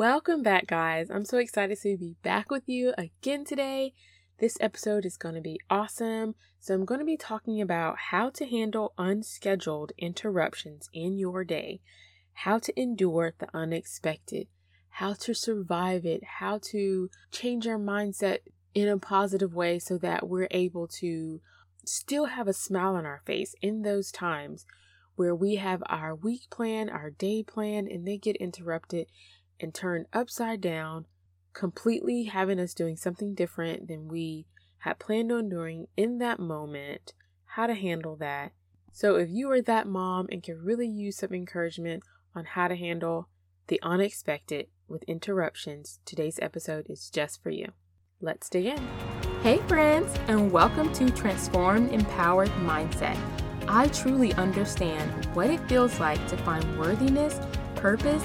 Welcome back, guys. I'm so excited to be back with you again today. This episode is going to be awesome. So, I'm going to be talking about how to handle unscheduled interruptions in your day, how to endure the unexpected, how to survive it, how to change our mindset in a positive way so that we're able to still have a smile on our face in those times where we have our week plan, our day plan, and they get interrupted and turned upside down, completely having us doing something different than we had planned on doing in that moment, how to handle that. So, if you are that mom and can really use some encouragement on how to handle the unexpected with interruptions, today's episode is just for you. Let's dig in. Hey, friends, and welcome to Transformed Empowered Mindset. I truly understand what it feels like to find worthiness, purpose,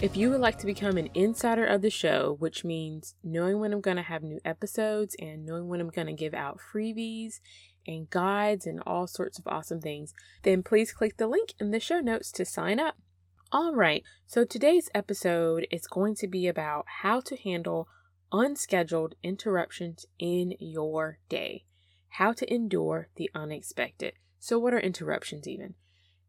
if you would like to become an insider of the show, which means knowing when I'm going to have new episodes and knowing when I'm going to give out freebies and guides and all sorts of awesome things, then please click the link in the show notes to sign up. All right, so today's episode is going to be about how to handle unscheduled interruptions in your day, how to endure the unexpected. So, what are interruptions even?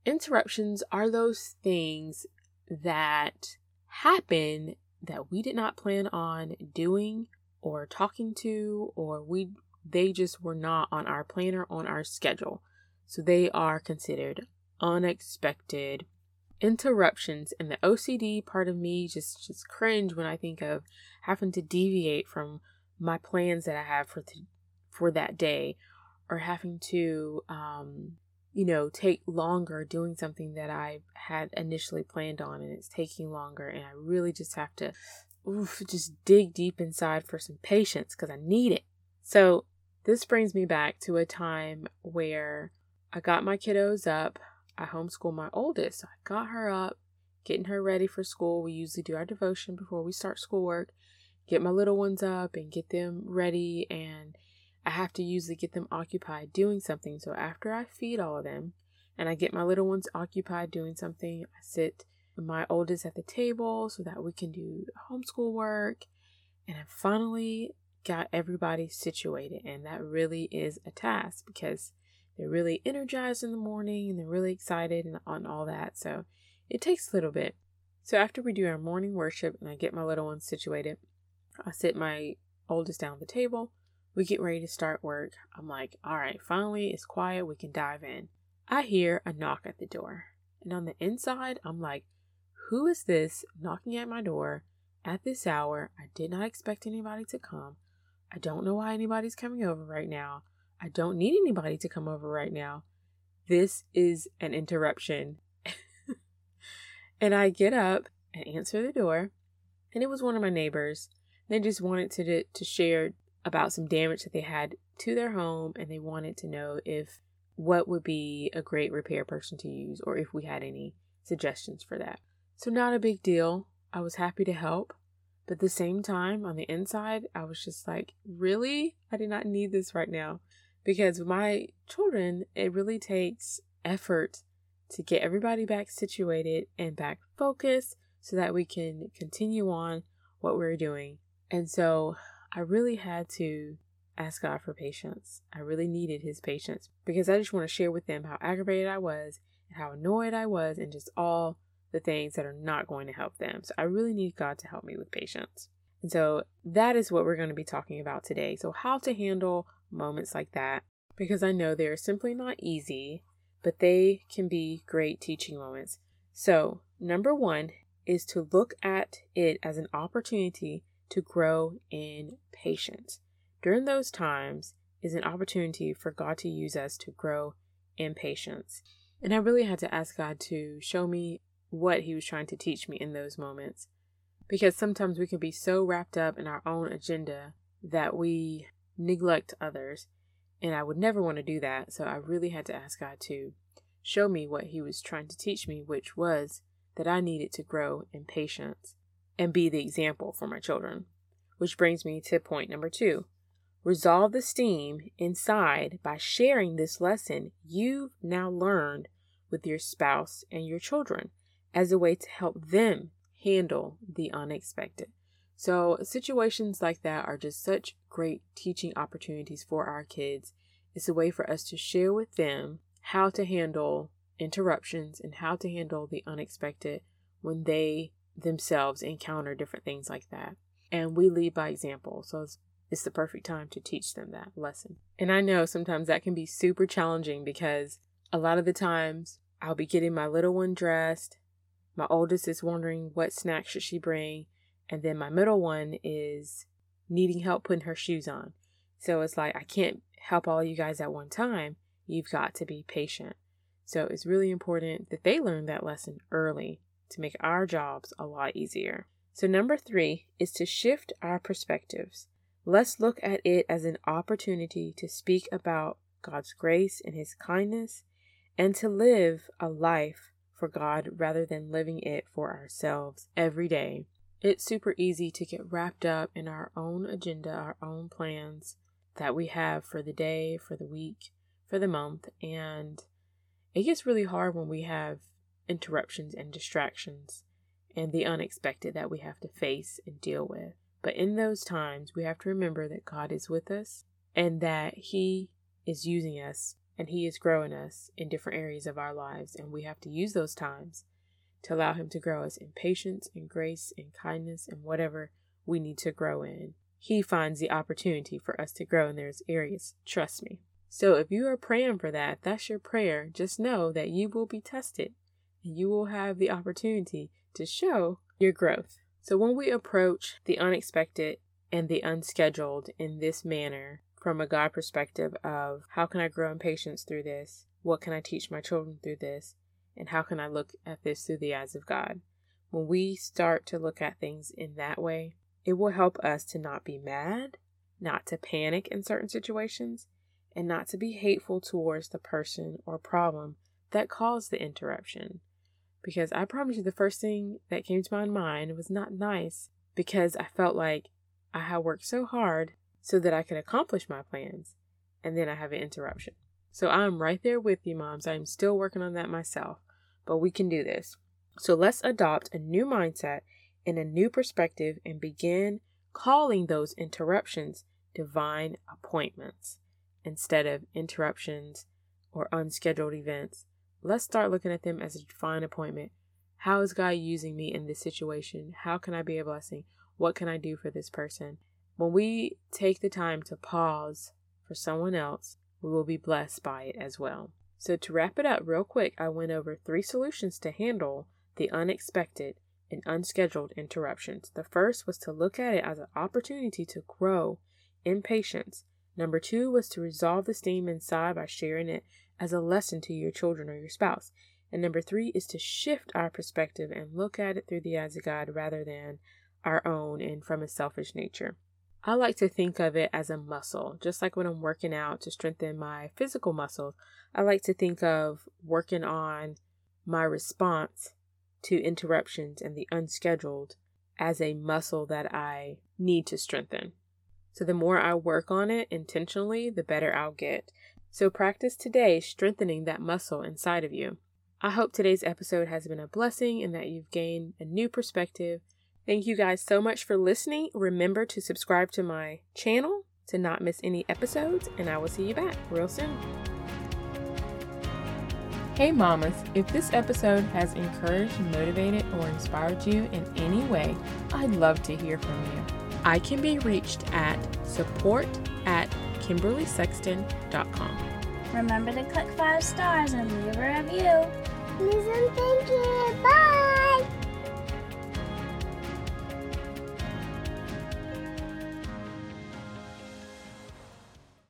Interruptions are those things that happen that we did not plan on doing or talking to or we they just were not on our planner on our schedule. So they are considered unexpected interruptions and the OCD part of me just just cringe when I think of having to deviate from my plans that I have for the, for that day or having to um you know, take longer doing something that I had initially planned on and it's taking longer and I really just have to oof, just dig deep inside for some patience because I need it. So this brings me back to a time where I got my kiddos up. I homeschool my oldest. So I got her up, getting her ready for school. We usually do our devotion before we start schoolwork, get my little ones up and get them ready and I have to usually get them occupied doing something. So after I feed all of them and I get my little ones occupied doing something, I sit my oldest at the table so that we can do homeschool work. And I finally got everybody situated. And that really is a task because they're really energized in the morning and they're really excited and on all that. So it takes a little bit. So after we do our morning worship and I get my little ones situated, I sit my oldest down at the table we get ready to start work. I'm like, all right, finally it's quiet. We can dive in. I hear a knock at the door. And on the inside, I'm like, who is this knocking at my door at this hour? I did not expect anybody to come. I don't know why anybody's coming over right now. I don't need anybody to come over right now. This is an interruption. and I get up and answer the door, and it was one of my neighbors. They just wanted to to share about some damage that they had to their home and they wanted to know if what would be a great repair person to use or if we had any suggestions for that. So, not a big deal. I was happy to help. But at the same time, on the inside, I was just like, really? I did not need this right now. Because with my children, it really takes effort to get everybody back situated and back focused so that we can continue on what we're doing. And so I really had to ask God for patience. I really needed his patience because I just want to share with them how aggravated I was and how annoyed I was and just all the things that are not going to help them. So I really need God to help me with patience. And so that is what we're going to be talking about today. So, how to handle moments like that because I know they're simply not easy, but they can be great teaching moments. So, number one is to look at it as an opportunity to grow in patience. During those times is an opportunity for God to use us to grow in patience. And I really had to ask God to show me what He was trying to teach me in those moments. Because sometimes we can be so wrapped up in our own agenda that we neglect others. And I would never want to do that. So I really had to ask God to show me what He was trying to teach me, which was that I needed to grow in patience and be the example for my children. Which brings me to point number two resolve the steam inside by sharing this lesson you've now learned with your spouse and your children as a way to help them handle the unexpected. So, situations like that are just such great teaching opportunities for our kids. It's a way for us to share with them how to handle interruptions and how to handle the unexpected when they themselves encounter different things like that. And we lead by example. So, it's, it's the perfect time to teach them that lesson. And I know sometimes that can be super challenging because a lot of the times I'll be getting my little one dressed. My oldest is wondering what snack should she bring and then my middle one is needing help putting her shoes on. So it's like, I can't help all you guys at one time. You've got to be patient. So it's really important that they learn that lesson early to make our jobs a lot easier. So, number three is to shift our perspectives. Let's look at it as an opportunity to speak about God's grace and His kindness and to live a life for God rather than living it for ourselves every day it's super easy to get wrapped up in our own agenda, our own plans that we have for the day, for the week, for the month. And it gets really hard when we have interruptions and distractions and the unexpected that we have to face and deal with. But in those times, we have to remember that God is with us and that He is using us and He is growing us in different areas of our lives. And we have to use those times to allow Him to grow us in patience and grace and kindness and whatever we need to grow in. He finds the opportunity for us to grow in those areas. Trust me. So if you are praying for that, that's your prayer. Just know that you will be tested you will have the opportunity to show your growth. So when we approach the unexpected and the unscheduled in this manner, from a God perspective of how can I grow in patience through this? What can I teach my children through this? And how can I look at this through the eyes of God? When we start to look at things in that way, it will help us to not be mad, not to panic in certain situations, and not to be hateful towards the person or problem that caused the interruption. Because I promise you, the first thing that came to my mind was not nice because I felt like I had worked so hard so that I could accomplish my plans, and then I have an interruption. So I'm right there with you, moms. I'm still working on that myself but we can do this. So let's adopt a new mindset and a new perspective and begin calling those interruptions divine appointments instead of interruptions or unscheduled events. Let's start looking at them as a divine appointment. How is God using me in this situation? How can I be a blessing? What can I do for this person? When we take the time to pause for someone else, we will be blessed by it as well. So, to wrap it up real quick, I went over three solutions to handle the unexpected and unscheduled interruptions. The first was to look at it as an opportunity to grow in patience. Number two was to resolve the steam inside by sharing it as a lesson to your children or your spouse. And number three is to shift our perspective and look at it through the eyes of God rather than our own and from a selfish nature. I like to think of it as a muscle, just like when I'm working out to strengthen my physical muscles. I like to think of working on my response to interruptions and the unscheduled as a muscle that I need to strengthen. So the more I work on it intentionally, the better I'll get. So practice today strengthening that muscle inside of you. I hope today's episode has been a blessing and that you've gained a new perspective Thank you guys so much for listening. Remember to subscribe to my channel to not miss any episodes, and I will see you back real soon. Hey, mamas, if this episode has encouraged, motivated, or inspired you in any way, I'd love to hear from you. I can be reached at support at KimberlySexton.com. Remember to click five stars and leave a review. Please and thank you. Bye.